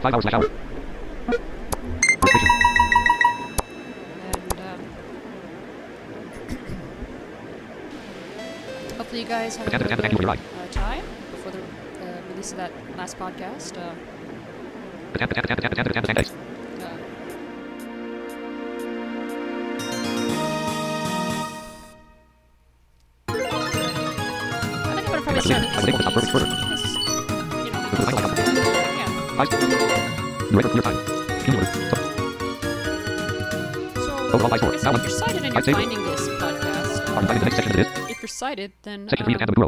Five hours slash hour. And, um... hopefully you guys have a good attend- thank you for uh, time before the uh, release of that last podcast. Uh, of this. if you're sighted, then Section 3 of um,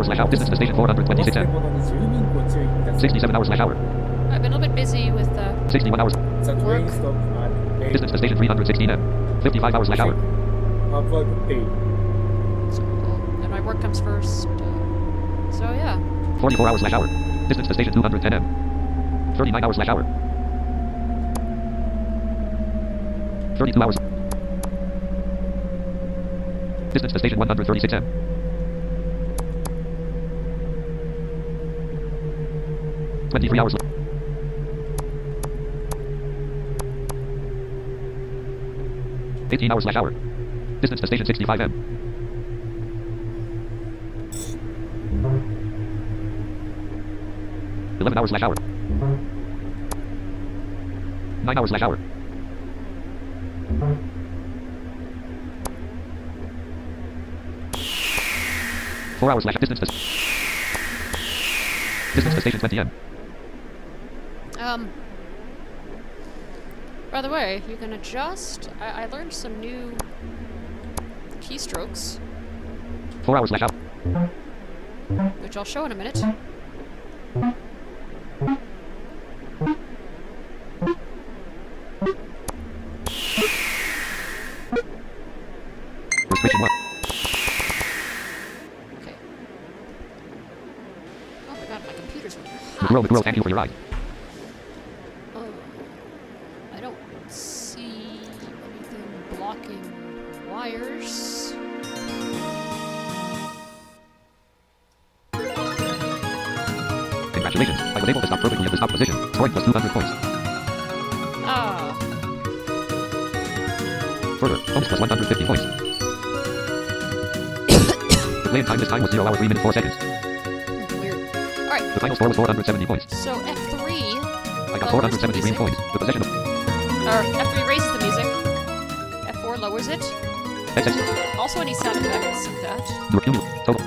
hours slash hour. Distance to station 426 10. 67 hours slash hour. Uh, I've been a little bit busy with the. 61 hours. Work. Distance to station 316 m. 55 hours slash hour. So cool. And my work comes first. So yeah. 44 hours slash hour. Distance to station 210 m. 39 hours slash hour. 32 hours. Distance to station 136 m. 23 hours. Eighteen hours slash hour. Distance to station sixty-five M. Eleven hours slash hour. Nine hours slash hour. Four hours slash distance to distance to station twenty M. um, by the way, you can adjust, I, I learned some new keystrokes, Four hours hour. which I'll show in a minute. Restriction one. Okay. Oh my god, my computer's running Meguro, hot. Meguro, thank you for your ride. 0 hours 3 minutes 4 seconds. weird. Alright, The final score was 470 points. so F3, I got lowers the 473 points. The possession of or F3 raises the music. F4 lowers it. XX. Also any sound effects of that. Your cumulative total.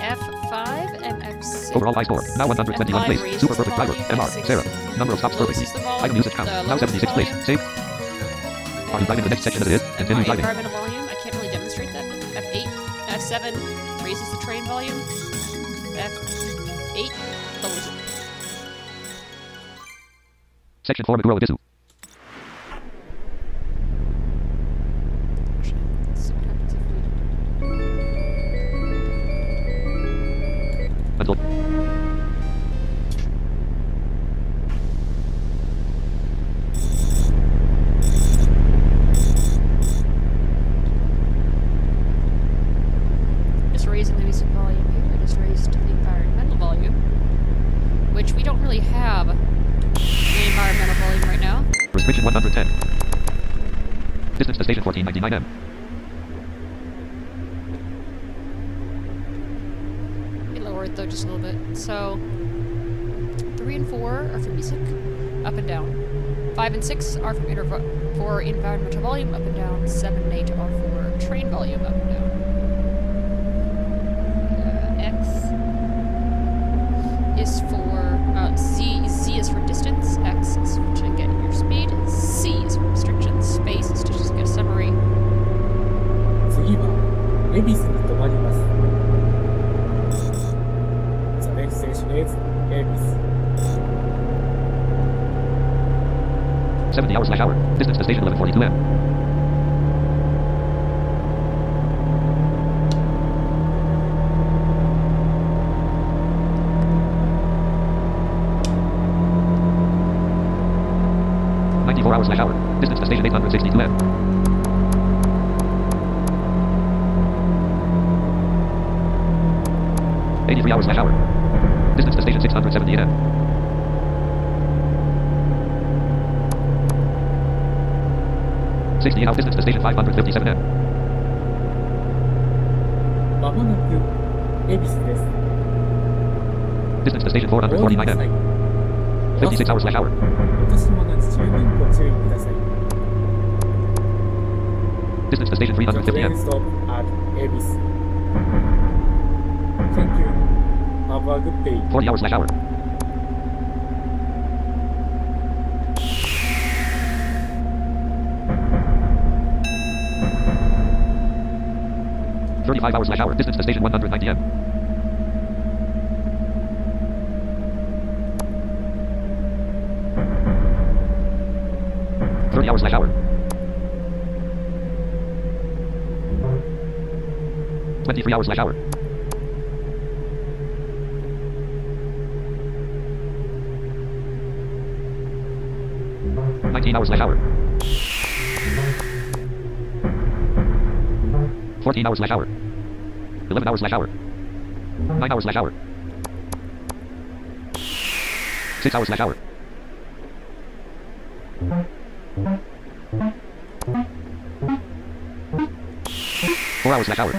F5 and F6. Overall high score. Now 121 F5 place. Super perfect driver. MR. Sarah. Number of stops perfectly. lowers the volume, Item usage count. Now 76 place. Save. Are you driving the next section as it is? Continue driving. environmental volume. I can't really demonstrate that. F8, F7 raises the train volume. F8 lowers it. Section 4 Meguro Distance to station 1142M. Ninety-four 16 out distance to station 557N. まもなく恵比寿です。Distance to station 449N. 56 hours slash hour. Distance to station 350N. Train you. Have a good day. 40 hours slash hour. Thirty-five hours slash hour. Distance to station 190M. Thirty hours slash hour. Twenty-three hours slash hour. Nineteen hours slash hour. Fourteen hours slash hour. Hours slash hour. Nine hours slash hour. Six hours slash hour. Four hours slash hour.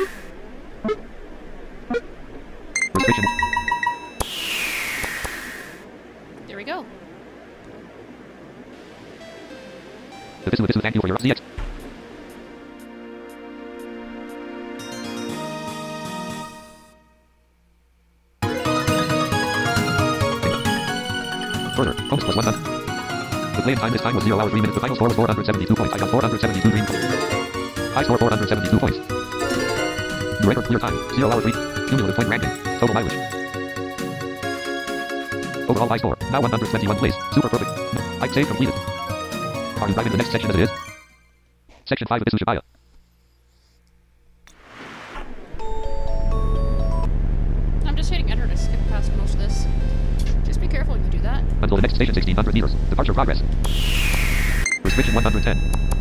Restriction. There we go. This is, this is thank you for your ZX. Playing time this time was 0 hours 3 minutes. The final score was 472 points. I got 472 dream points. High score 472 points. Your record clear time, 0 hours 3. Cumulative point ranking, total mileage. Overall high score, now 121 place. Super perfect. I'd save completed. Are you driving the next section as it is? Section 5 of Isu Until the next station 1600 meters. Departure progress. Restriction 110.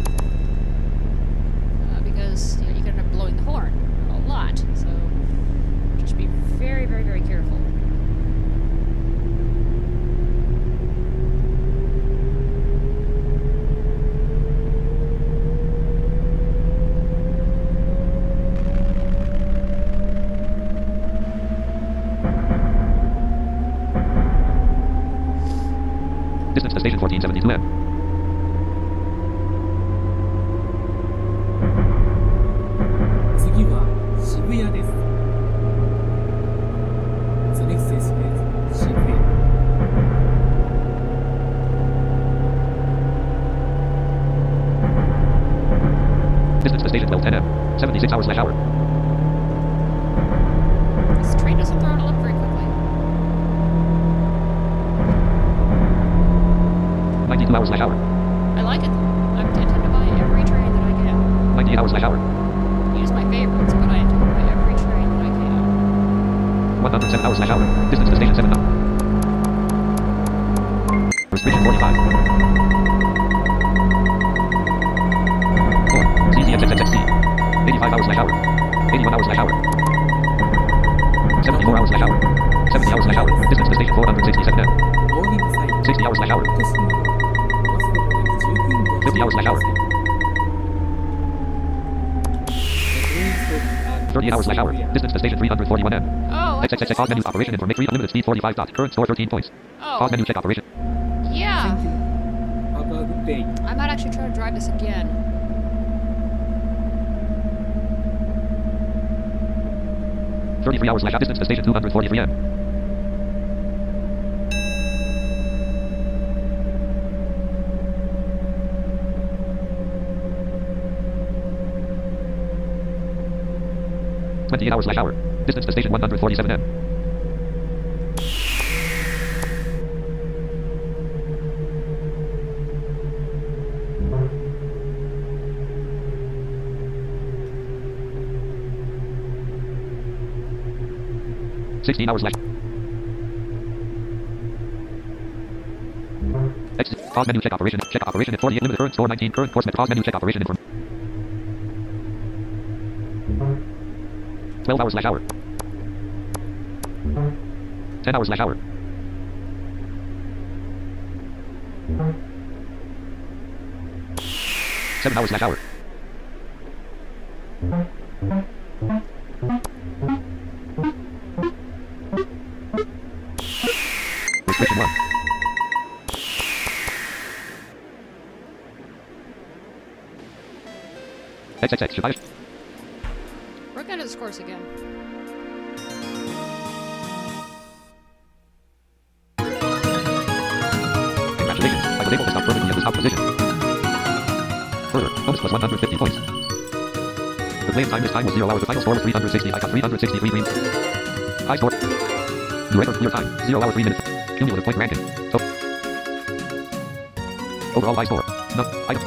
92 hours slash hour. I like it. I'm tempted to buy every train that I get. 98 hours slash hour. Use my favorites, but I do buy every train that I can. 107 hours slash hour. Distance to station 7 up. Restriction 45. 4. CCXXXC. 85 hours slash hour. 81 hours slash hour. 74 hours slash hour. 70 hours slash hour. Distance to station 467 60 hours slash hour. 30 hours slash hour. 30 hours slash hour. Distance to station 341M. Oh. XXX pause menu operation information. Free unlimited speed 45 dot. Current score 13 points. Oh. Pause menu check operation. Yeah. I might actually try to drive this again. Thirty-three hours slash distance to station 243 M. Twenty-eight hours slash hour. Distance to station 147 M. Sixteen hours slash. Exit. Pause menu check operation. Check operation at 48 limited current score 19 current course pause menu check operation inform. 12 hours slash hour. 10 hours slash hour. Seven hours slash hour. One. XXX should I going to this course again. Congratulations. I was able to stop perfectly at the top position. Further, bonus plus 150 points. The playing time this time was 0 hours. The final score was 360. I got 363 green. High score. The record clear time, 0 hours 3 minutes. Cumulative point ranking. So. Overall high score. No. Item.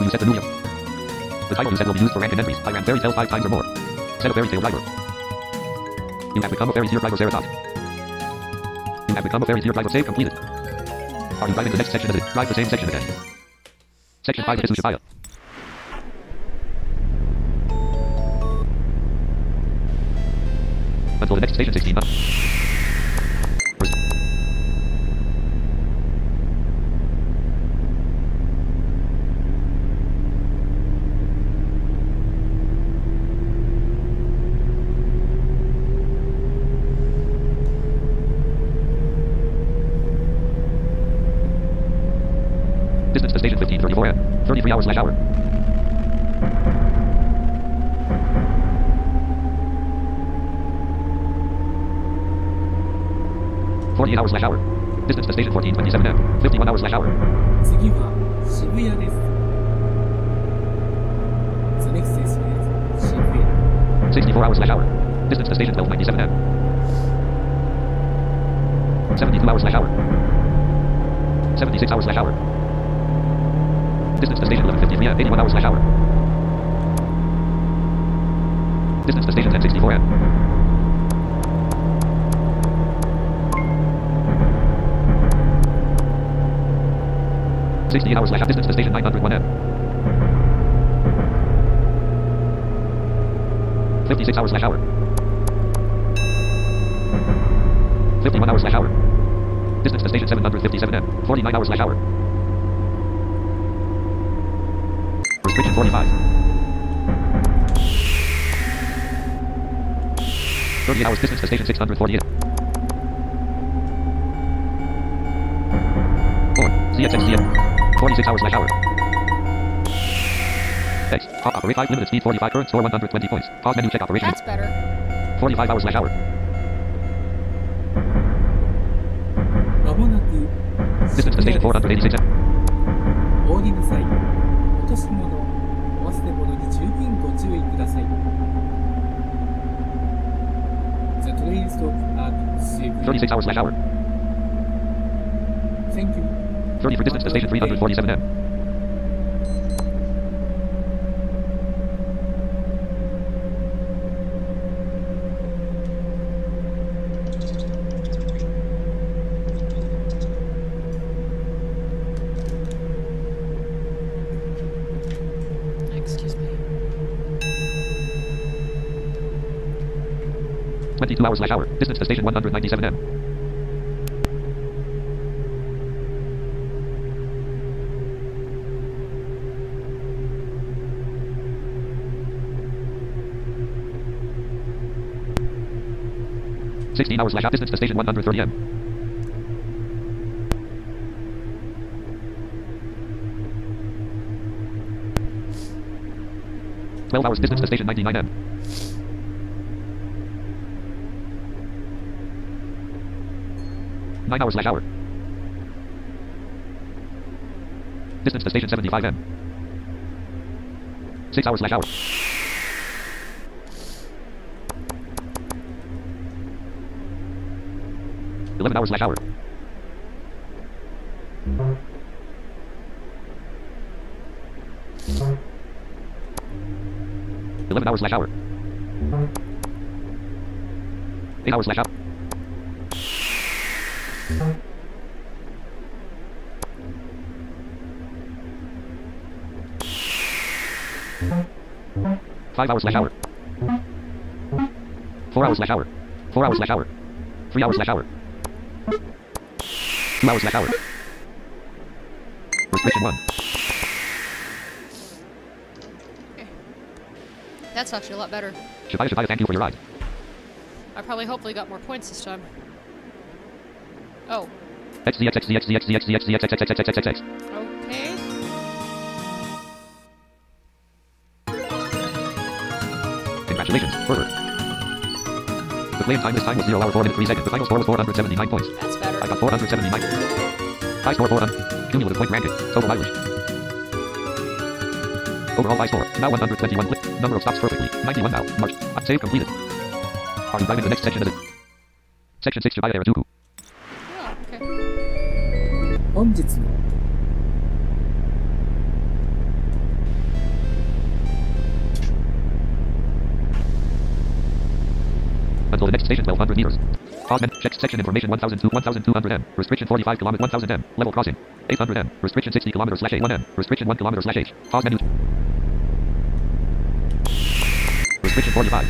You set the new. The title you said will be used for ranking entries. I ran fairy tale five times or more. Set a fairy tale driver. You have become a fairy tier driver Zeratot. You have become a fairy tier driver save completed. Are you driving the next section of it? Drive the same section again. Section 5 Nice. Isushibaya. Until the next station 16. Huh? Forty-eight hours 56 hours slash hour. 51 hours slash hour. Distance to station 757 m. 49 hours slash hour. Restriction 45. 30 hours distance to station 648. 4. 46 hours slash hour. Pause, operate 5, limited speed 45, current score 120 points. Pause menu, check operation. That's better. 45 hours slash hour. Distance to station 486. お降りの際、落とし物、お忘れ物に十分ご注意ください。The train stop at 36 hours slash hour. Thank you. 30 for distance to station 347M. hours slash hour. Distance to station 197M. Sixteen hours slash distance to station 130M. Twelve hours distance to station 99M. Nine hours slash hour. Distance to station 75M. Six hours slash hour. Eleven hours slash hour. Eleven hours slash hour. Eight hours slash hour. Five hours slash hour. Four hours slash hour. Four hours slash hour. Three hours slash hour. Two hours slash hour. Restriction one. Okay. That's actually a lot better. Shibuya, Shibuya, thank you for your ride. I probably hopefully got more points this time. Oh. XDX, Oh. Congratulations. Further. The playing time this time was 0 hour 4 minutes 3 seconds. The final score was 479 points. That's better. I got 479. High score 400. Cumulative point ranking. Total mileage. Overall high score. Now 121. Li- Number of stops perfectly. 91 now. March. Save completed. Are you driving the next section of it? Section 6 Shibuya Harajuku. Men- check section information 1002 1200 M. Restriction 45 km 1000 M. Level crossing. 800 M. Restriction 60 km slash A1 M. Restriction 1 km slash H. Pause menu. Restriction 45.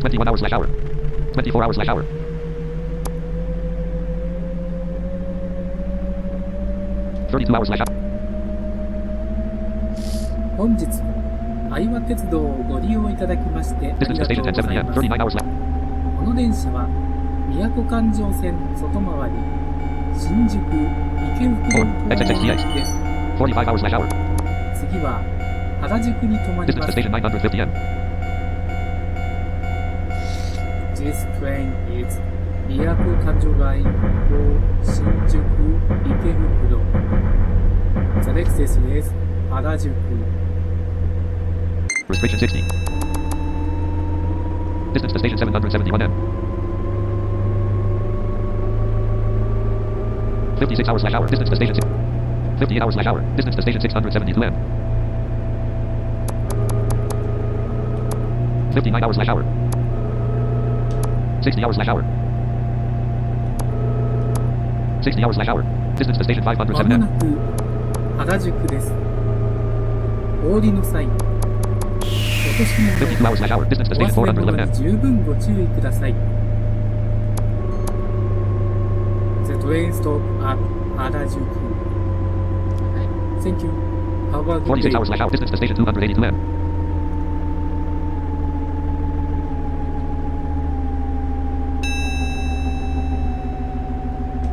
Twenty-one hours slash hour. Twenty-four hours slash hour. 本日も愛和鉄道をご利用いただきましてこの電車は宮古環状線外回り新宿池袋駅です。次は原宿に停まります。宮古環状ライン for 新宿池袋。The next station is 原宿。 Restriction 60. Distance to station 771 M. 56 hours slash hour. Distance to station 6. 58 hours slash hour. Distance to station 672 M. 59 hours slash hour. 60 hours slash hour. 60 hours slash hour. Distance to station ま 507も M. なく原宿です。お降りの際、落とし52 hours slash hour. Distance to 物 station お忘れ物 411に M. 十分ご注意ください。The train stop at 原宿。 Alright. Thank you. Have a good 46 day. hours slash hour. Distance to station 282 M.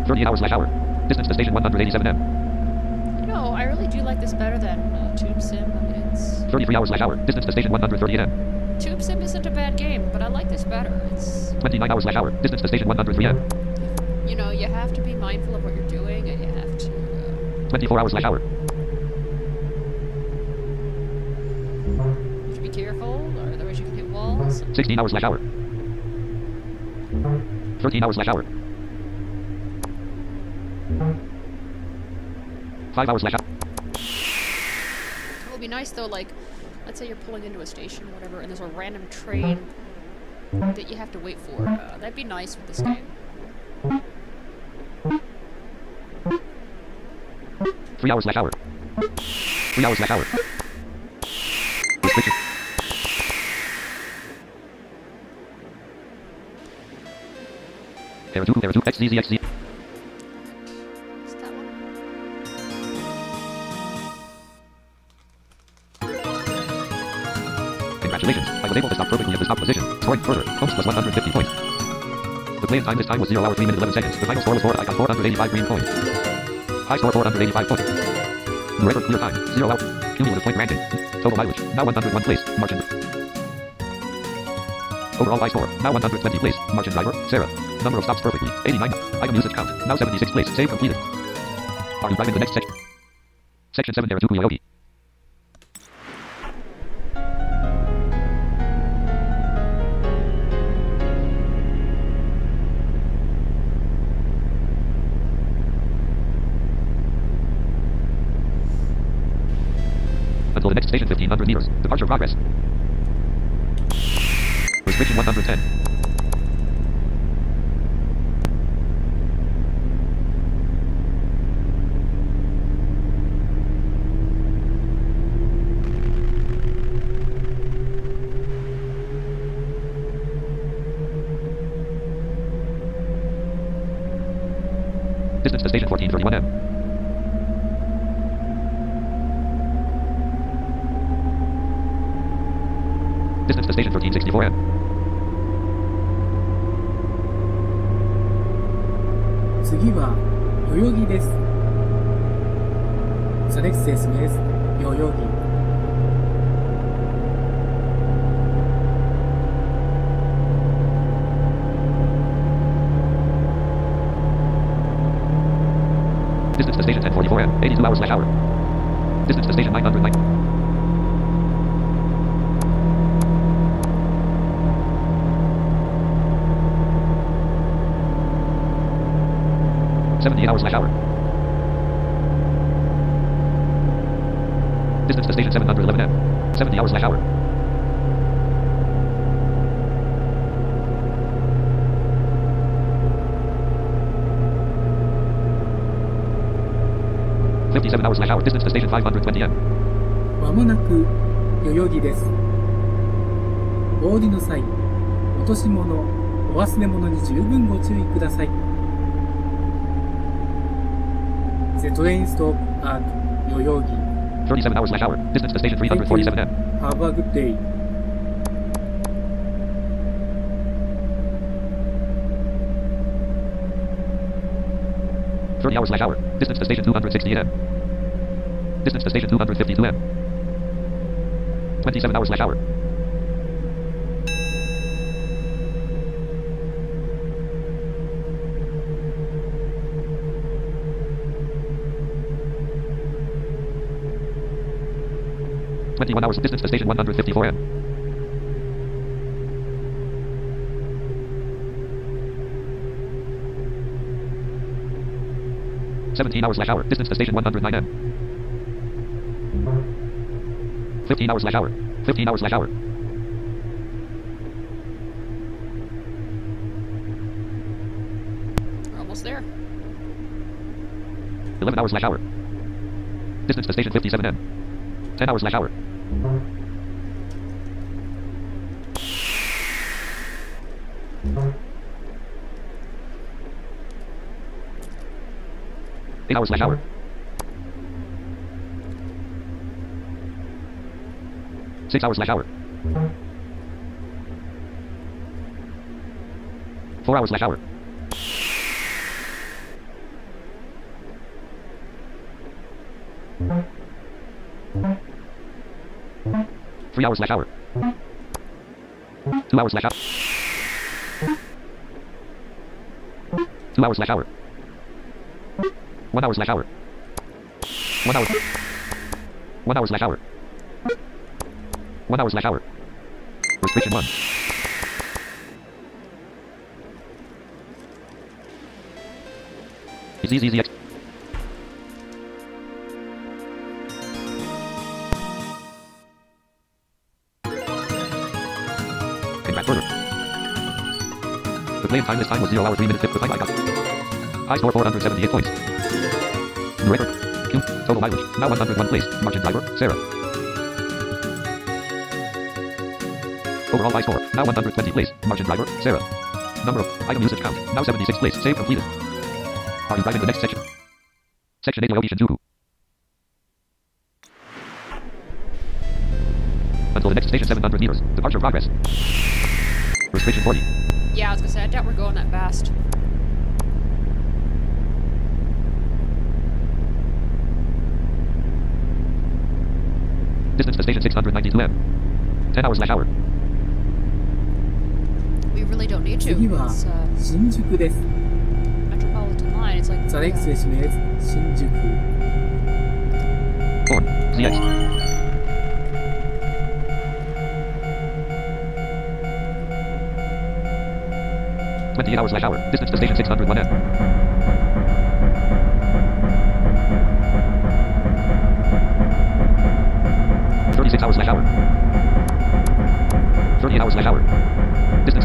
Thirty-eight hours slash hour. Distance to station 187M. No, I really do like this better than uh, Tube Sim. I mean, it's 33 hours slash hour. Distance to station 130M. Tube Sim isn't a bad game, but I like this better. It's 29 hours slash hour. Distance to station 103M. You know, you have to be mindful of what you're doing, and you have to. Uh, 24 hours slash hour. You should be careful, or otherwise you can hit walls. 16 hours slash hour. 13 hours slash hour. 5 hours hour. It would be nice though, like, let's say you're pulling into a station or whatever, and there's a random train that you have to wait for. Uh, that'd be nice with this game. 3 hours slash hour. 3 hours slash hour. Restriction. There are two, there are two, XZ. Scoring further, Holmes plus 150 points. The play-in time this time was 0 hours 3 minutes 11 seconds. The final score was 4, I got 485 green points. High score 485 points. Record clear time, 0 hour. Cumulative point ranking. Total mileage, now 101 place. Margin. Overall high score, now 120 place. Margin driver, Sarah. Number of stops perfectly, 89. Item usage count, now 76 place. Save completed. Are you driving the next section? Section 7 there are 82 hours slash hour. Distance to station 909. Seventy-eight hours slash hour. Distance to station 711M. Seventy hours slash hour. Fifty-seven hours slash hour. Distance to station 520M. まもなく代々木です。お降りの際、落とし物、お忘れ物に十分ご注意ください。The train stop at 代々木。 Thirty-seven hours slash hour. Distance to station 347M. Have a good day. Thirty hours slash hour. Distance to station 268M. Distance to station 252 M. 27 hours slash hour. Twenty-one hours distance to station 154 M. Seventeen hours slash hour distance to station 109 M. 15 hours slash hour. 15 hours slash hour. We're almost there. 11 hours slash hour. Distance to station 57N. 10 hours slash hour. Eight hours slash hour. Six hours slash hour. Four hours slash hour. Three hours slash hour. Two hours slash hour. Two hours slash hour. One hour slash hour. One hour. One hour slash hour. One hour slash hour. Restriction one. It's easy, easy. Congrats further. The playing time this time was 0 hours 3 minutes fifty-five. the I got. I score 478 points. Record. Q. Total mileage. Now 101 place. Merchant driver, Sarah. Overall high score. Now 120 place. Margin driver. Sarah. Number of item usage count. Now 76 place. Save completed. Are you driving the next section? Section 8 Yogi Shinjuku. Until the next station 700 meters. Departure progress. Restriction 40. Yeah, I was gonna say, I doubt we're going that fast. Distance to station 692 m. 10 hours slash hour. 次は uh, 新宿です。The next station is 新宿。4. ZX. Twenty-eight hours slash hour. Distance to station six hundred one M. Thirty-six hours slash hour. Thirty-eight hours slash hour.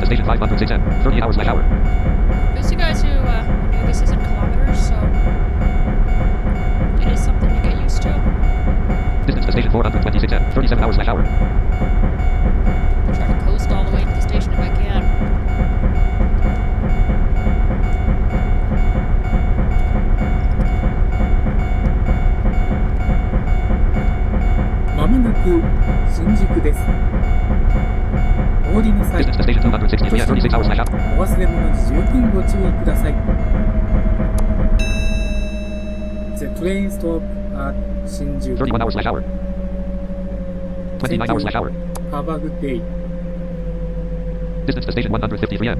To station five hundred six M. Thirty-eight hours slash hour. Those you guys who uh, knew this isn't kilometers, so it is something to get used to. Distance to station four hundred twenty-six M. Thirty-seven hours slash hour. 16 p.m. hours and a half. 忘れ物事にご注意ください。The train stop at 新宿。31 hours slash hour. 29 hours slash hour. Have a good day. Distance to station 153 m.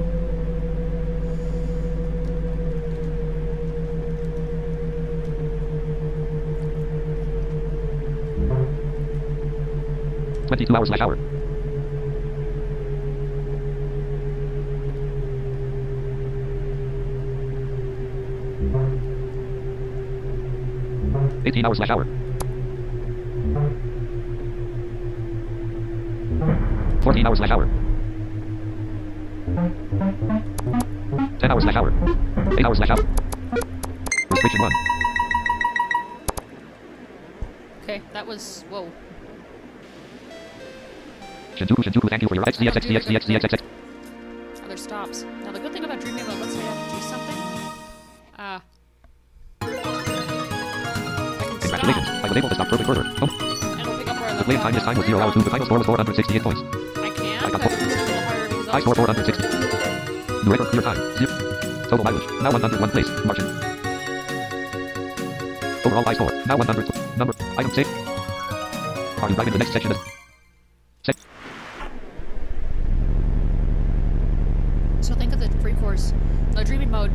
Twenty-two hours slash hour. Eighteen hours slash hour. Fourteen hours slash hour. Ten hours slash hour. Eight hours slash hour. Restriction one. Okay, that was whoa. Shinjuku, Shinjuku, thank you for your rights. ZXX, ZX, ZX, ZXX. Time was 0 hours 2. The final score was 468 points. I can, I got but it's a little harder because High score 460. New record clear time. Zero. Total mileage. Now 101 place. Margin. Overall high score. Now 100. Number. Item save. Are you driving the next section? Sec- So think of the free course, the Dreaming Mode,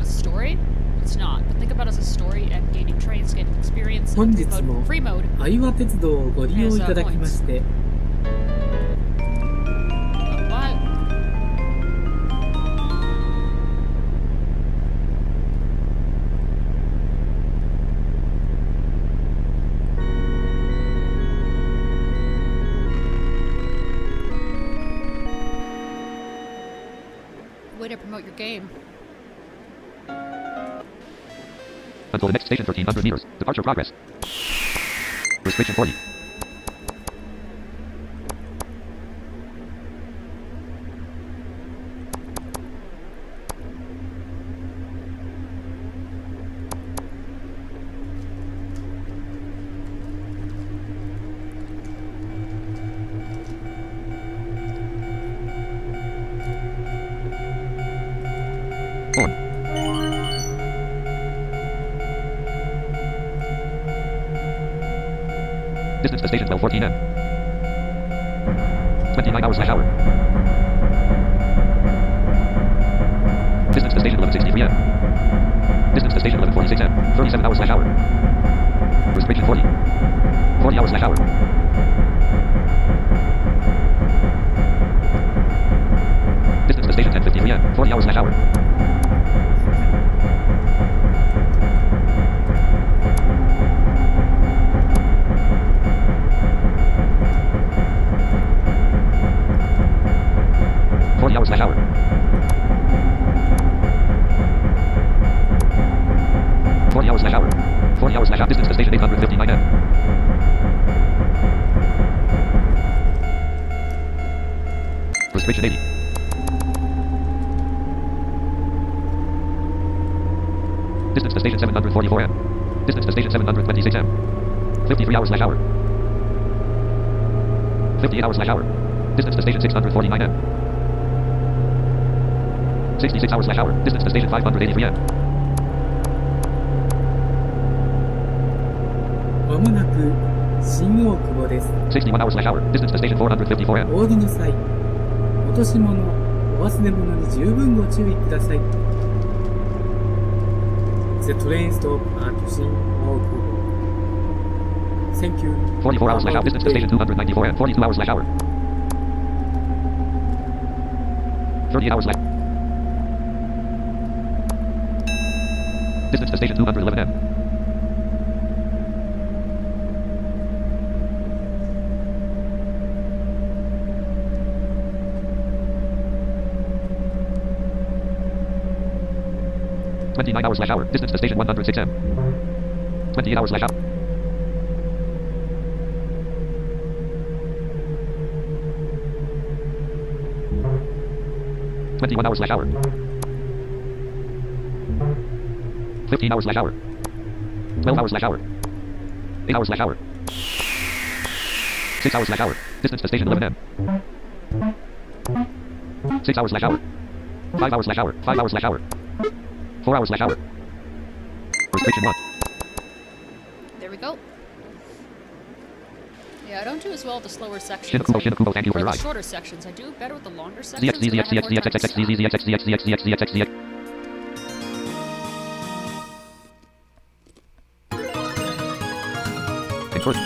a story. It's not, but think about it as a story and gaining trains, getting experience. And free mode, more. free mode. 相和鉄道をご利用いただきまして、Until the next station 1300 meters. Departure progress. Restriction 40. Restriction 80. Distance to station 744 m. Distance to station 726 m. 53 hours slash hour. 58 hours slash hour. Distance to station 649 m. 66 hours slash hour. Distance to station 583 m. まもなく新大久保です。 61 hours slash hour. Distance to station 454 m. お降りの際、 落とし物、お忘れ物に十分ご注意ください。The train stop at 新大久保。Thank you. 44 hours slash hour. Distance to station 294 m. 42 hours slash hour. 38 hours slash. Distance to station 211 m. Twenty-nine hours slash hour. Distance to station one hundred six m. Twenty-eight hours slash hour. Twenty-one hours slash hour. Fifteen hours slash hour. Twelve hours slash hour. Eight hours slash hour. Six hours slash hour. Distance to station eleven m. Six hours slash hour. Five hours slash hour. Five hours slash hour. Four hours slash hour. Restriction one. There we go. Yeah, I don't do as well with the slower sections. Shin-Okubo, I- Shin-Okubo, thank you for the ride. shorter sections. I do better with the longer sections. First.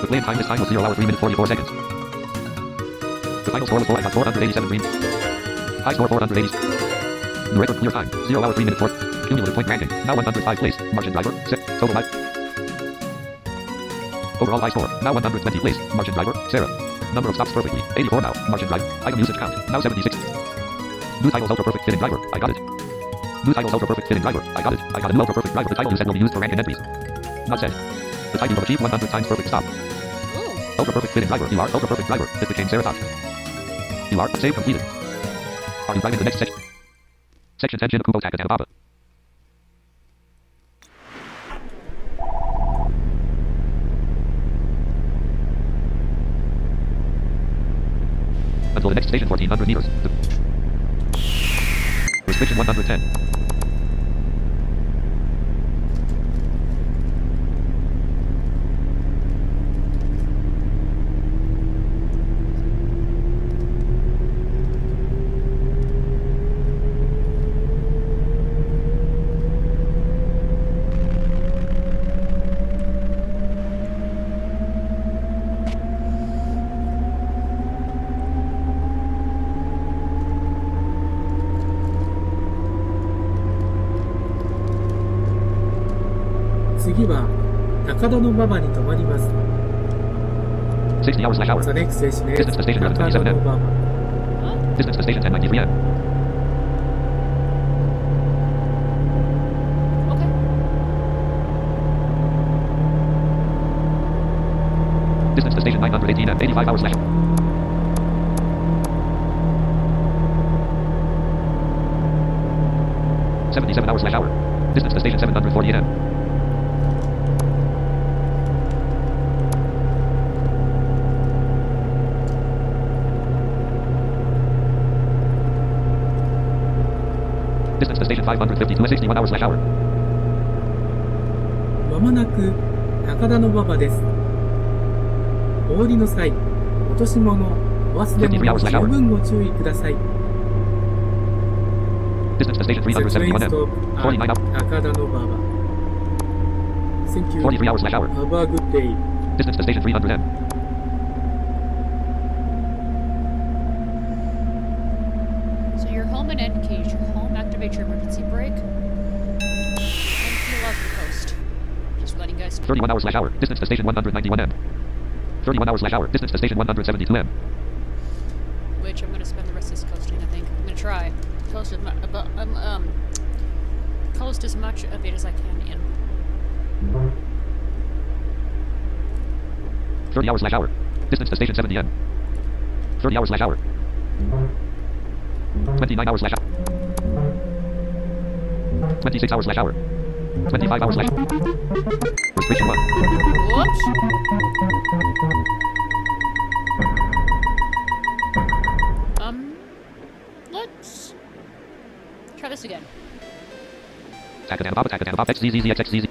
The playing time this time was 0 hours 3 minutes 44 seconds. The final score was 4, I got 487 dream. High score 480. Record clear time, 0 hours 3 minutes 4. Cumulative point ranking, now 105 place. Martian driver, 6. Total life. Overall high score, now 120 place. Martian driver, Sarah. Number of stops perfectly, 84 now. Martian driver, item usage count, now 76. New titles ultra perfect fitting driver, I got it. New titles ultra perfect fitting driver, I got it. I got a new ultra perfect driver. The title you said will be used for ranking entries. Not said. The title of achieved 100 times perfect stop. Ooh. Ultra perfect fitting driver, You are ultra perfect driver. It became Sarah Top. Ilar, save completed. Are you driving the next section? Section 10 Shin-Okubo Takatan Baba. Until the next station 1400 meters. The Restriction 110. 次は、高田馬場に停まります。 60 hours slash hour. The next station is Distance to station 高田 1127馬場。 Distance to station 1093 m. Okay. Distance to station 918 m. 85 hours slash. Seventy-seven hours slash hour. Distance to station seven hundred forty m. Distance to station five hundred fifty-two sixty-one hours slash hour. まもなく高田馬場です。お降りの際、落とし物、お忘れ物に十分ご注意ください。Distance to station three The hundred train seventy-one m. stop at 49 hours. 高田馬場。Thank you. Forty-three hours slash hour. Have a good day. Distance to station three hundred m. 31 hours slash hour. Distance to station 191 m. 31 hours slash hour. Distance to station 172 m. Which I'm gonna spend the rest of this coasting. I think I'm gonna try coast as much, um, um, coast as much of it as I can in. 30 hours slash hour. Distance to station 70 m. 30 hours slash hour. 29 hours slash hour. 26 hours slash hour. 25 hours slash. Restriction 1. Whoops. Um, let's try this again. Takatan Bob, Takatan Bob, XZZ, XXZZ.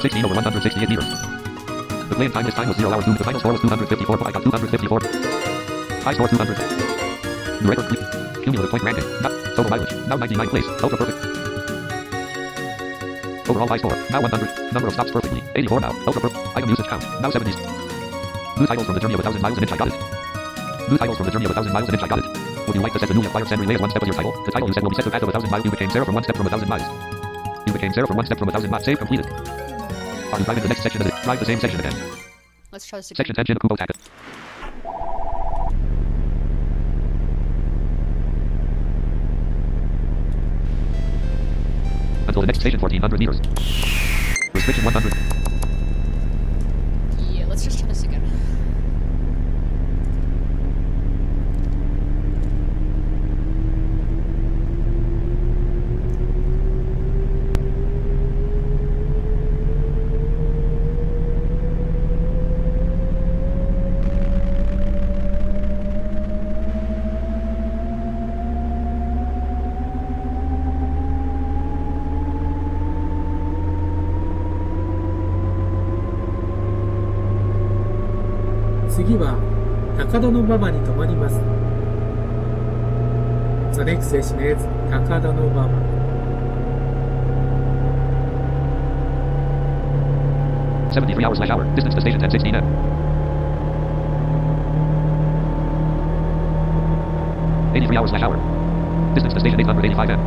Sixteen over one hundred sixty-eight meters. The playing time this time was zero hours. The final score was two hundred fifty-four. I got two hundred fifty-four. Score two hundred. The record cumulative point ranking. Not, total mileage. Now ninety-nine place. Ultra perfect. Overall high score. Now one hundred. Number of stops perfectly. Eighty-four now. Ultra perfect. Item usage count. Now seventy. New titles from the journey of a thousand miles an inch. I got it. New titles from the journey of a thousand miles an inch. I got it. Would you like to set the newly acquired San Relay one step of your title? The title you set will be set to path of a thousand miles. You became Sarah from one step from a thousand miles. You became Sarah from one step from a thousand miles. Save completed. Are you driving the next section of the drive the same section again? Let's try this again. Section 10 Shin-Okubo Taka. Until the next station 1400 meters. Restriction 100. 73 hours slash hour. Distance to station 1016 M. Uh. 83 hours slash hour. Distance to station 885 M. Uh.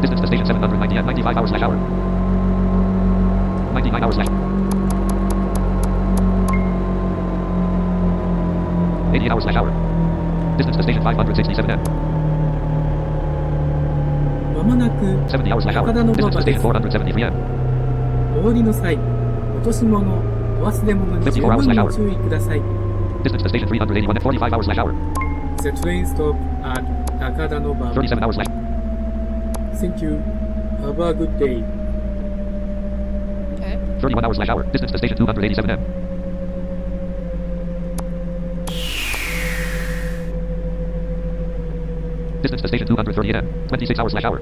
Distance to station 790 M. Uh, 95 hours slash hour. 99 hours slash. 88 hours slash hour. Distance to station 567 M. まもなく70 hours slash hour. 高田馬 Distance 場 to で station す。 473 M. お降りの際、落とし物、お忘れ物に十分にご注意ください。 Distance to station 381 M. 45 hours slash hour. The train stop at 高田馬場。 37 hours slash. Thank you. Have a good day. Okay. 31 hours slash hour. Distance to station 287 M. Distance to station 238 M. 26 hours slash hour.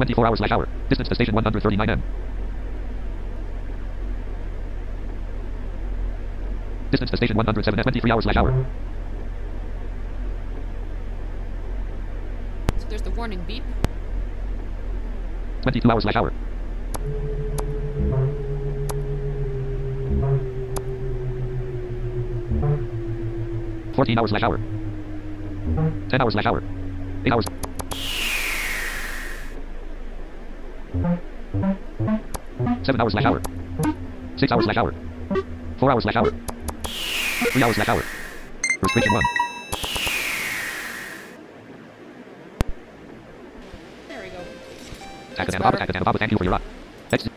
24 hours slash hour. Distance to station 139 m. Distance to station 107 m. 23 hours slash hour. So there's the warning beep. 22 hours slash hour. Fourteen hours slash hour. Ten hours slash hour. Eight hours. Seven hours slash hour. Six hours slash hour. Four hours slash hour. Three hours slash hour. Restriction one. There we go. That's Baba, Baba, thank you for your run. That's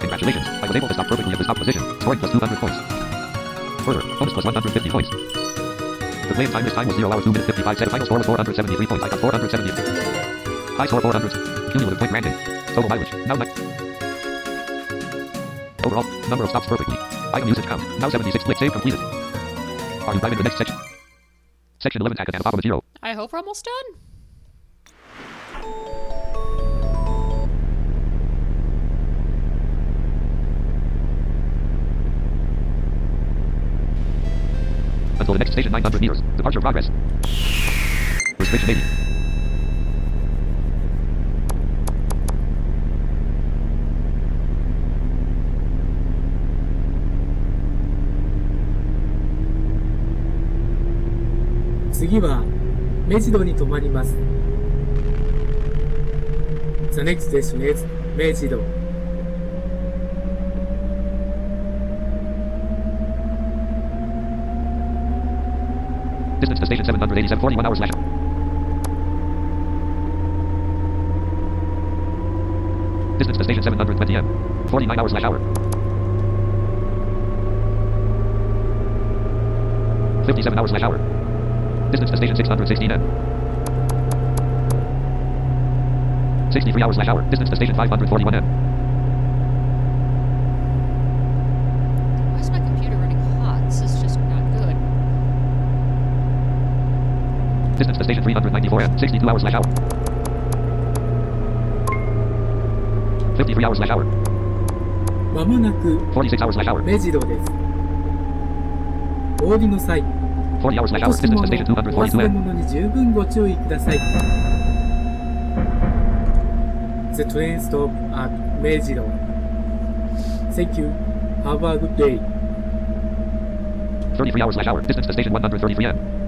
Congratulations, I was able to stop perfectly at the stop position, scoring plus 200 points. Further, bonus plus 150 points. The playing time this time was 0 hours 2 minutes 55 seconds. Final score was 473 points. I got 473. High score 400. Cumulative point ranking. Total mileage. Now nine. Overall, number of stops perfectly. Item usage count. Now 76. Click save completed. Are you driving the next section? Section 11 Takadanobaba 0. I hope we're almost done. the next station 900 meters. Departure progress. Restriction 80. The next station is 明治堂。Distance to station 787, 41 hours slash. Distance to station 720 m. 49 hours slash hour. 57 hours slash hour. Distance to station 616 m. 63 hours slash hour. Distance to station 541 m. station 394 m. 62 hours slash hour. 53 hours slash hour. まもなく46 hours slash hour. 目白です。お降りの際、40 hours slash 落 hour. とし Distance 物 to station お忘242れ.物に十分ご注意ください。The train stop at 目白。Thank you. Have a good day. 33 hours slash hour. Distance to station 133 m.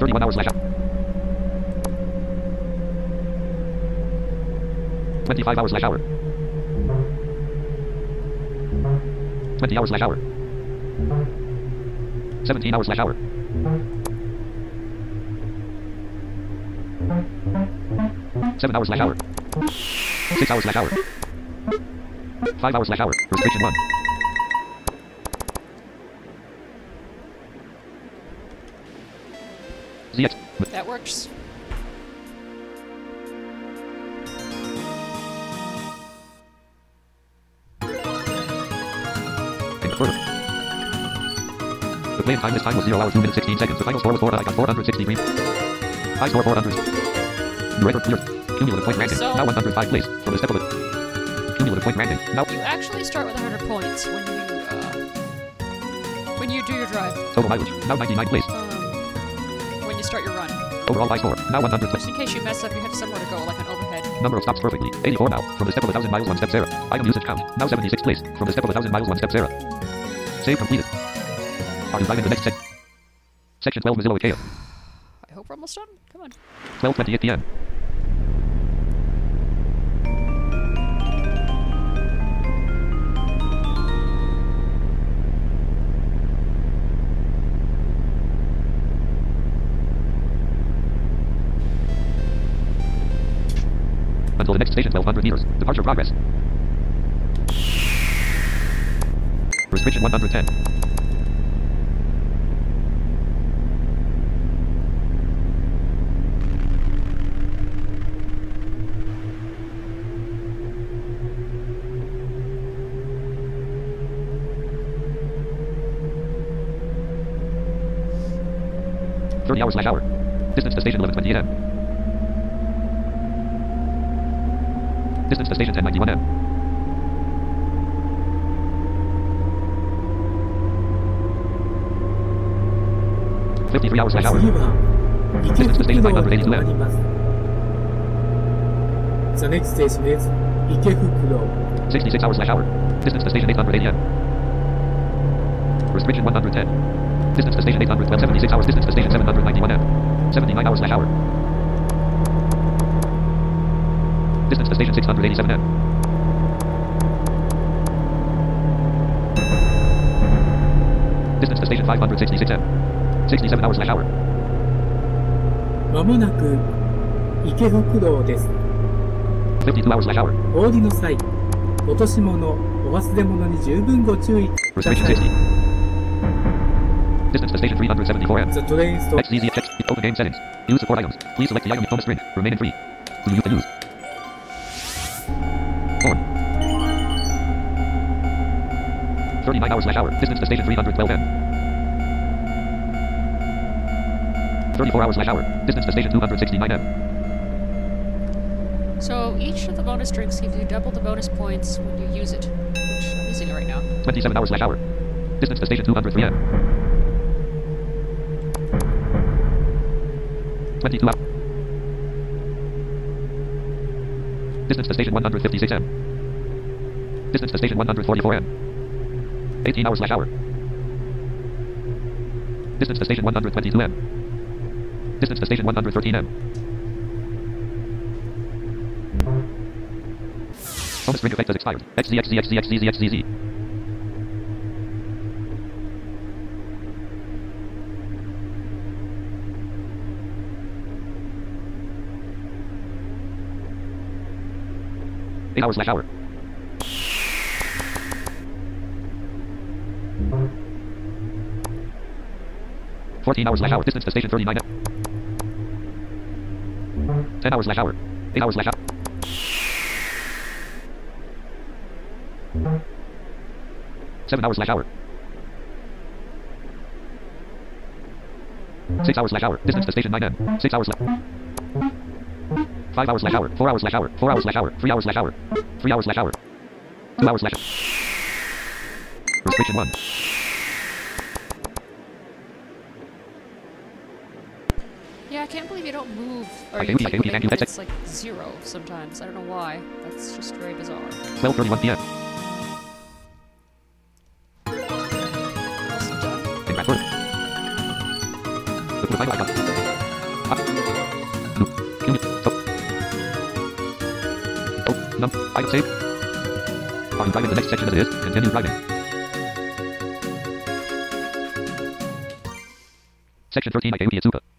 31 hours slash hour. 25 hours slash hour. 20 hours slash hour. 17 hours slash hour. 7 hours slash hour. 6 hours slash hour. 5 hours slash hour. Restriction 1. Works. The playing time this time was 0 hours 2 minutes 16 seconds. The final score was 4 icon 463. High score 400. The record clear. Cumulative point ranking. So- now 105 place. From the step of it. Cumulative point ranking. Now You actually start with 100 points when you uh, when you do your drive. total mileage. Now 99 place. Um, when you start your run. Overall high score. Now 100 place. Just in case you mess up, you have somewhere to go, like an overhead. Number of stops perfectly. 84 now. From the step of a thousand miles, one step Sarah. Item usage count. Now 76 place. From the step of a thousand miles, one step zero. Save completed. Are you driving the next sec- Section 12 Mozilla Ikea. I hope we're almost done. Come on. 12.28 p.m. Until the next station, 1200 meters. Departure progress. Restriction 110. Thirty hours slash hour. Distance to station 11:20 a.m. Distance to station 1091M. Fifty-three hours slash hour. Distance to station 982M. The next station is Ikebukuro. Sixty-six hours slash hour. Distance to station 880M. Restriction 110. Distance to station 812. 76 hours. Distance to station 791M. Seventy-nine hours slash hour. Distance to station 687 m. Distance to station 566 m. 67 hours slash hour. まもなく池袋です。52 hours slash hour. お降りの際、落とし物、お忘れ物に十分ご注意ください。Distance to station 374 m. The train stops. XZZ check. Open game settings. Use support items. Please select the item from the screen. Remain in free. Who you can use. 39 hours slash hour. Distance to station 312 m. 34 hours slash hour. Distance to station 269 m. So each of the bonus drinks gives you double the bonus points when you use it, which I'm using it right now. 27 hours slash hour. Distance to station 203 m. 22 hours. Distance to station 156 m. Distance to station 144 m. 18 hours slash hour. Distance to station 122 m. Distance to station 113 m. Bonus ring effect has expired. XZXZXZXZZXZZ. Eight hours slash hour. Fourteen hours slash hour. Distance to station thirty-nine. Ten hours slash hour. Eight hours slash hour. Seven hours slash hour. Six hours slash hour. Distance to station 9M. Six hours slash. Five hours slash hour. Four hours slash hour. Four hours slash hour. Three hours slash hour. Three hours slash hour. Two hours slash. Restriction one. Yeah, I can't believe you don't move or you keep okay, moving thank you. because it's like zero sometimes. I don't know why. That's just very bizarre. 12:31 p.m. In Bradford. The final icon. Up. Loop. Unit. So. Oh, num. Saved. Are you driving the next section as it is? Continue driving. Section 13 Ikeuki Otsuka.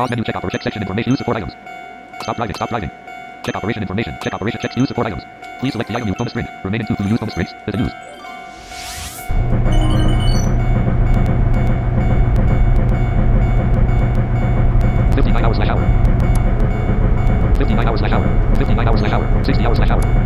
Pause menu check operation. Check section information. Use support items. Stop driving. Stop driving. Check operation information. Check operation. Check use support items. Please select the item use bonus string. Remaining two to use bonus strings. Doesn't use. Fifty-nine hours slash hour. Fifty-nine hours slash hour. Fifty-nine hours slash hour. Sixty hours slash hour.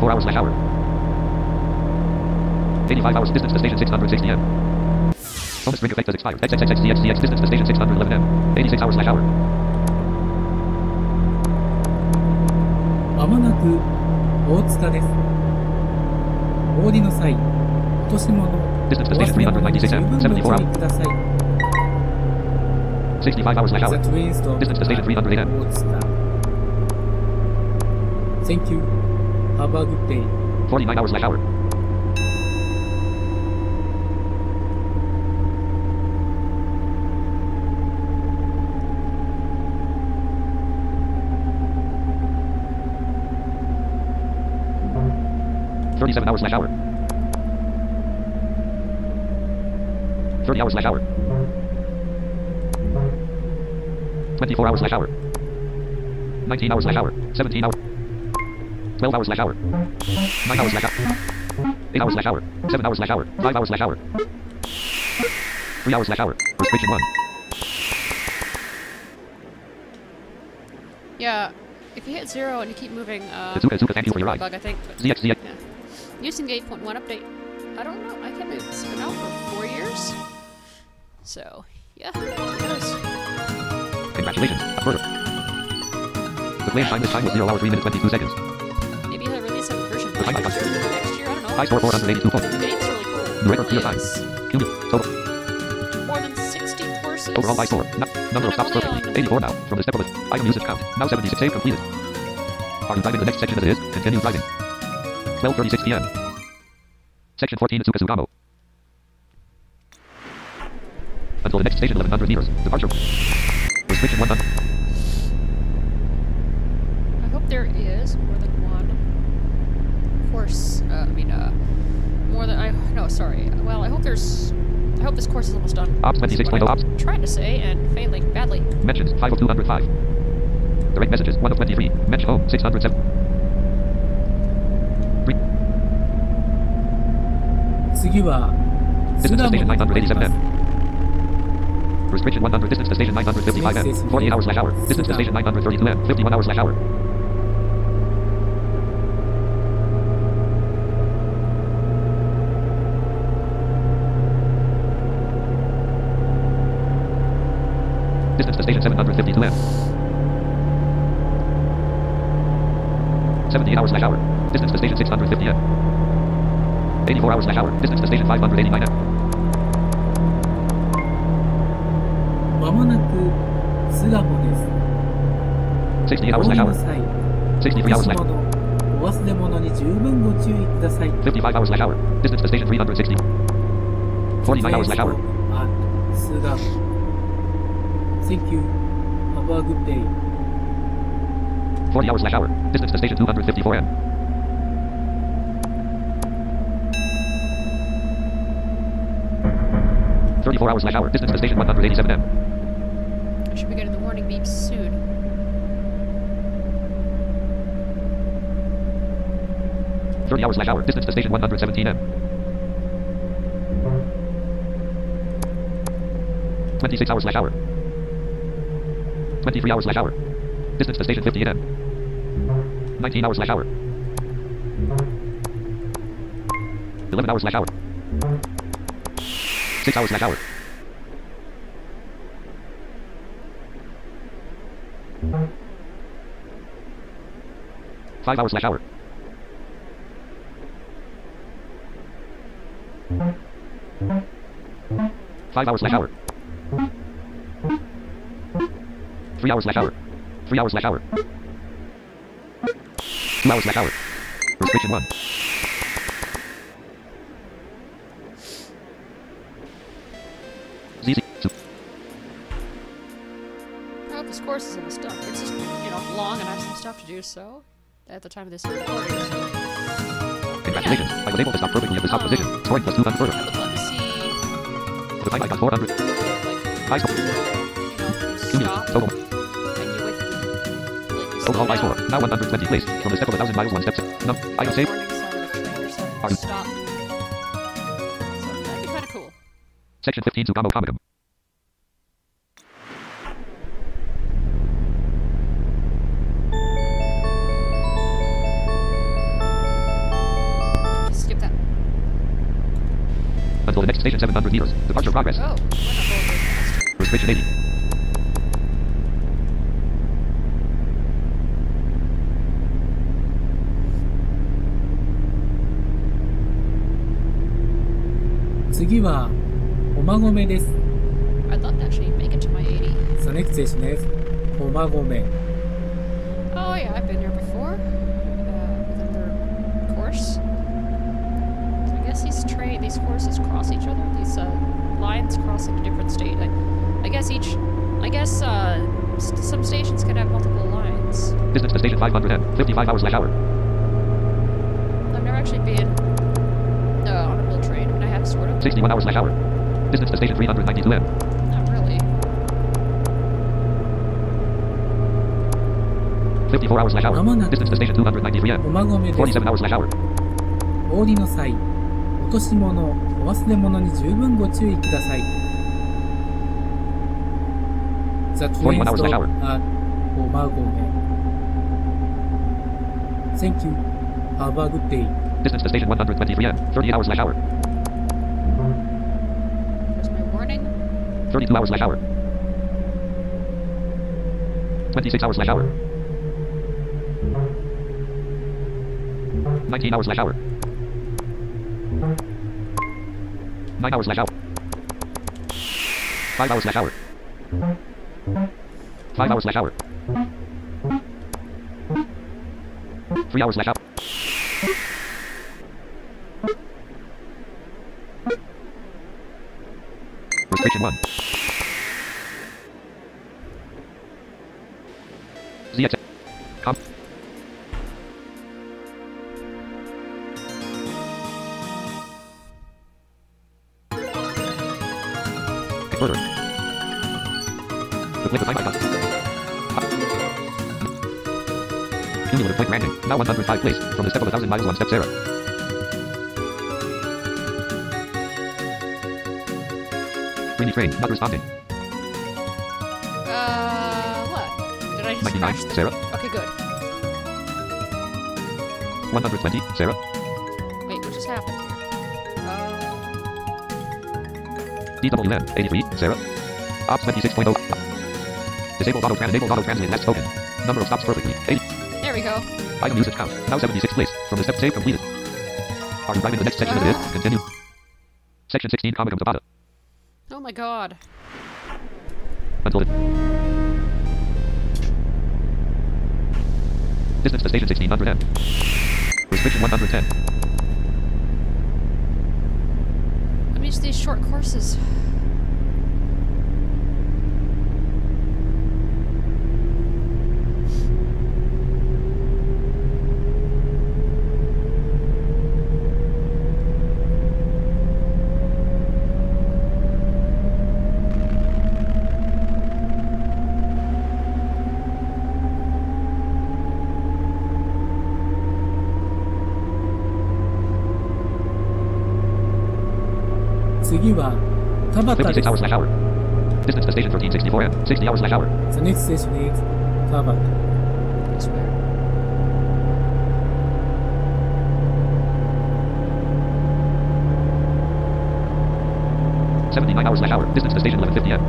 24 hours slash hour. 85 hours distance to station 660 m. Bonus ring effect has expired. XXXXCXCX distance to station 611 m. 86 hours slash hour. まもなく大塚です。お降りの際、落とし物、お忘れ物に十分ご注意ください。65 hours slash hour. Distance to station m. Thank you. Good day. Forty-nine hours slash hour. Thirty-seven hours slash hour. Thirty hours slash hour. Twenty-four hours slash hour. Nineteen hours slash hour. Seventeen hours. Twelve hours slash hour. Nine hours slash hour. Eight hours slash hour. Seven hours slash hour. Five hours slash hour. Three hours slash hour. Restriction one. Yeah, if you hit zero and you keep moving, uh, Azuka, Azuka, thank you for your ride. bug, I think. ZX, ZX. yeah. Using the 8.1 update, I don't know. I can't believe it's been out for four years. So, yeah. Congratulations, a. The playing time this time was 0 hours 3 minutes 22 seconds. I. High score 482 points. The game's really cool. The record clear time. Total. more than 60 courses. Overall high score. Nu- number of stops perfect. 84 now. From the step of it. Item usage count. Now 76. Save completed. Are you driving the next section as it is? Continue driving. 12.36 p.m. Section 14 Tsuka Sugamo. Until the next station 1100 meters. Departure. Restriction 100. I hope there is more than one course. Uh, I mean, uh, more than I. No, sorry. Well, I hope there's. I hope this course is almost done. Ops 26.0 Ops. Trying to say and failing badly. Mentions 5205. of 205. Direct messages 1 of 23. Mention home 607. Distance to station 987 m. Restriction 100. Distance to station 955 m. 48 hours slash hour. Distance to station 932 m. 51 hours slash hour. Distance to station 752M. 78 hours slash hour. Distance to station 650M. 84 hours slash hour. Distance to station 589M. まもなく巣鴨です。 68 hours お降 slash りの hour. 際、 63 hours 落 slash し物、お忘れ物に十分ご注意ください。 55 hours slash hour. Distance to station 360. 49 hours slash hour. あ、巣鴨。 Thank you. Have a good day. 40 hours slash hour. Distance to station 254M. Thirty-four hours slash hour. Distance to station 187M. I should be getting the warning beeps soon. Thirty hours slash hour. Distance to station 117M. Twenty-six hours slash hour. Twenty-three hours slash hour. Distance to station 58M. Nineteen hours slash hour. Eleven hours slash hour. Six hours slash hour. Five hours slash hour. Five hours slash hour. Three hours slash hour. Three hours slash hour. Two hours slash hour. Restriction one. ZZ. Two. This course is almost done. It's just, you know, long and I have some stuff to do, so at the time of this recording, Congratulations. I was able to stop perfectly at the top position. Um, Scoring plus 200 further. I would love to see, The time icon 400. like, High score. you know, stop Total. Overall high down. score. Now 120 place. From the step of a thousand miles, one step. No. Item save. Warning sign of a train or something. Are you- Stop. So that'd be kind of cool. Section 15 Sugamo Komagome. station 500M. 55 hours slash hour. I've never actually been uh, on a real train. I mean, I have sort of. 61 hours slash hour. Distance to station 392M. Not really. 54 hours slash hour. 間もなく Distance to station 293M. 駒込です。 47 hours slash hour. お降りの際、落とし物、お忘れ物に十分ご注意ください。The train Forty-one hours Thank you. Have a good day. Distance to station 123 m. 30 hours slash hour. There's my warning. 32 hours slash hour. 26 hours slash hour. 19 hours slash hour. 9 hours slash hour. 5 hours slash hour. 5 hours slash hour. 3 hours slash hour. Restriction 1. ZX. Com. Further. The flip of Cumulative point ranking. Now 105 place. From the step of a thousand miles one step Sarah. Greeny train. Not responding. Uh, what? Did I just 99. crash? Sarah. Okay, good. 120. Sarah. Wait, what just happened here? Uh, DWM. 83. Sarah. Ops 26.0. Disable auto trans. Enable auto translate last spoken. Number of stops perfectly. 80. We go. Item usage count. Now 76 place. From the step save completed. Are you right in the next section of it is? Continue. Section 16 Comic Tabata. Oh my god. Until it. Distance to station 1600 M. Restriction 110. I'm used to these short courses. 56 hours slash hour. Distance to station 1364 M. 60 hours slash hour. The next station is Tabata. Seventy-nine hours slash hour. Distance to station 1150 M.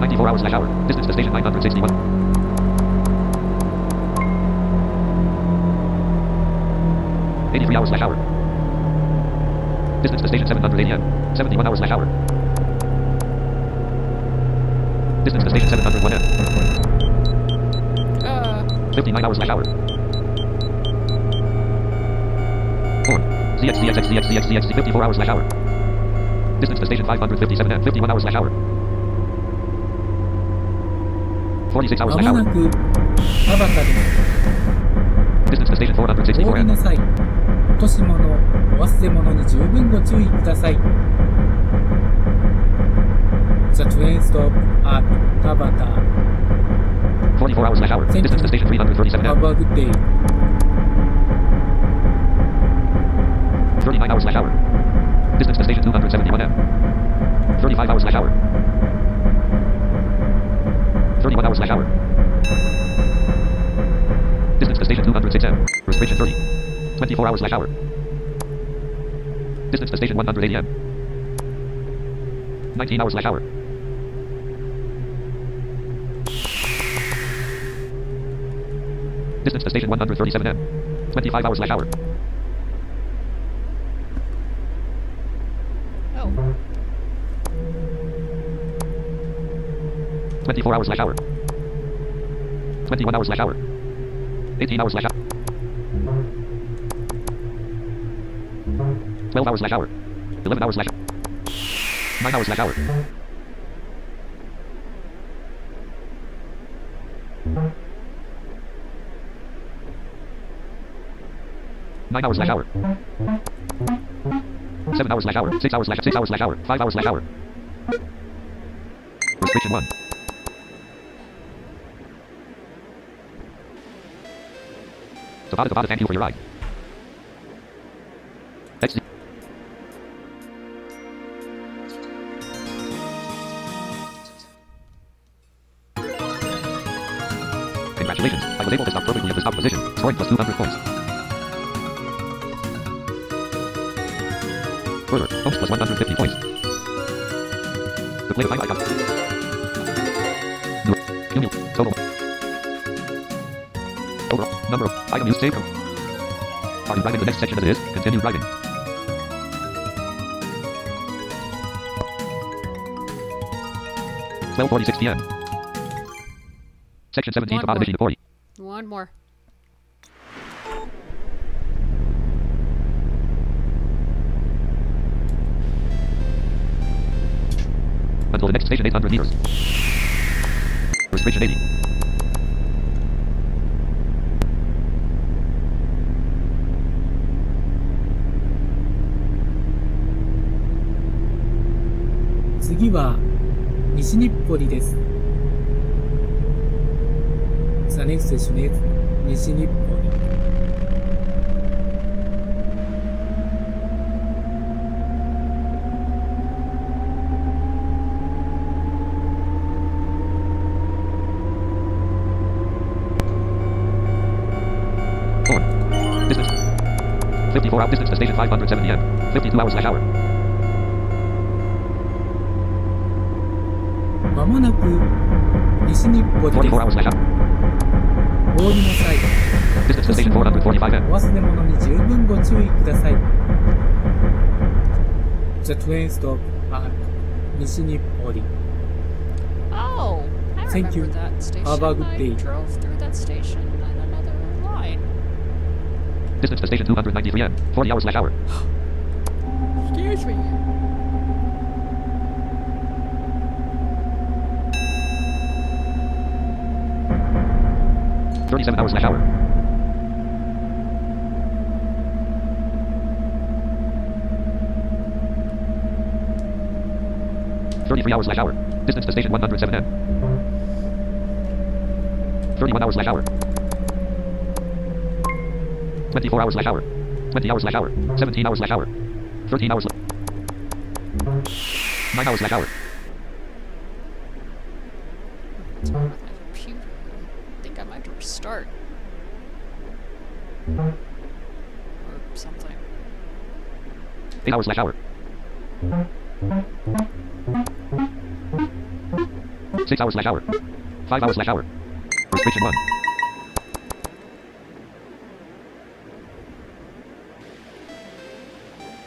Ninety-four hours slash hour. Distance to station 961. hours slash hour. Distance to station 780 M. Seventy-one hours slash hour. Distance to station 701 M. Uh, 59 hours slash hour. 4. ZX, ZX, ZX, ZX, ZX, 54 hours slash hour. Distance to station 557 M, 51 hours slash hour. 46 hours ま slash も hour. なく田端です Distance to station お 464降り M. 落とし物お忘れ物に十分ご注意ください The train stop at 田端44 hours slash hour. Distance to station 337 Have a good day 39 hours slash hour. 24 hours slash hour. Distance to station 180 M. 19 hours slash hour. Distance to station 137 M. 25 hours slash hour. oh. 24 hours slash hour. 21 hours slash hour. 18 hours slash hour. 12 hours slash hour. 11 hours slash 9 hours slash hour. 9 hours slash hour. 7 hours slash hour. 6 hours slash 6 hours slash hour. 5 hours slash hour. Restriction 1. Tabata Tabata, thank you for your ride. XD. was able to stop perfectly at this opposition. position, scoring plus 200 points. Further, points plus 150 points. The play five icons. New. Total. Overall, number of item used saved. Are you driving the next section as it is? Continue driving. Twelve forty six PM. Section 17 of Automation 40. One more. Until the next station, 800 meters. Restriction 80.「次は西日暮里です」running station is Nishi-Nippori. Distance. 54 out distance to station 570 m. 52 hours slash hour. Mamanaku, 44 hours slash hour. お降りの際 Distance to station 445 m. お忘れ物に十分ご注意ください The train stop at 西日暮里 Oh, I Thank remember you. that station. Have a good I day. drove through that station on another line. Distance to station 293 m. 40 hours slash hour. 37 hours slash hour. Thirty-three hours slash hour. Distance to station 107 n. Thirty-one hours slash hour. Twenty-four hours slash hour. Twenty hours slash hour. Seventeen hours slash hour. Thirteen hours. Nine hours slash hour. Eight hours slash hour. Six hours slash hour. Five hours slash hour. Restriction one.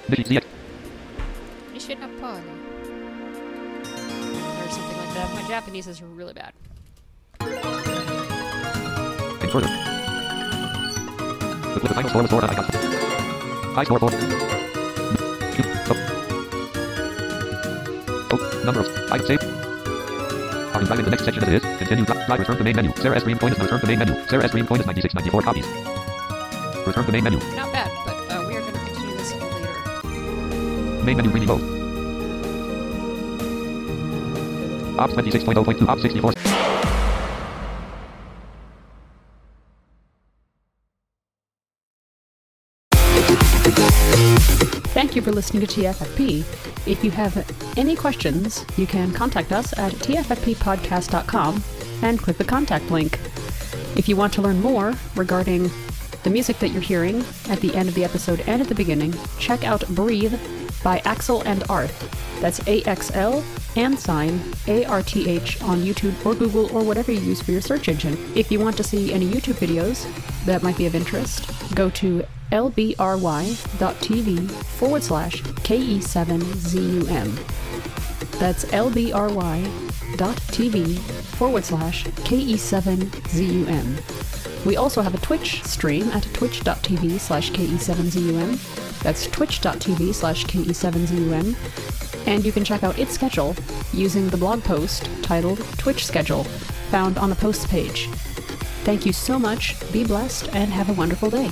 ZX. Nishinapani. Or something like that. My Japanese is really bad. And further. The, final score was 4 icon. High score 4. Number of item save. Are you driving the next section as it is? Continue drive, drive return to main menu. Sarah S. Dream coin is return to main menu. Sarah S. Dream coin is 9694 copies. Return to main menu. Not bad, but uh, we are going to continue this later. Main menu reading mode. Ops 26.0.2 Ops 64. Thank you for listening to TFFP. If you have any questions, you can contact us at tffppodcast.com and click the contact link. If you want to learn more regarding the music that you're hearing at the end of the episode and at the beginning, check out Breathe by Axl and Arth. That's A X L and sign A R T H on YouTube or Google or whatever you use for your search engine. If you want to see any YouTube videos that might be of interest, go to lbry.tv forward slash KE7ZUM. That's lbry.tv forward slash KE7ZUM. We also have a Twitch stream at twitch.tv slash KE7ZUM. That's twitch.tv slash KE7ZUM. And you can check out its schedule using the blog post titled Twitch Schedule, found on the posts page. Thank you so much, be blessed, and have a wonderful day.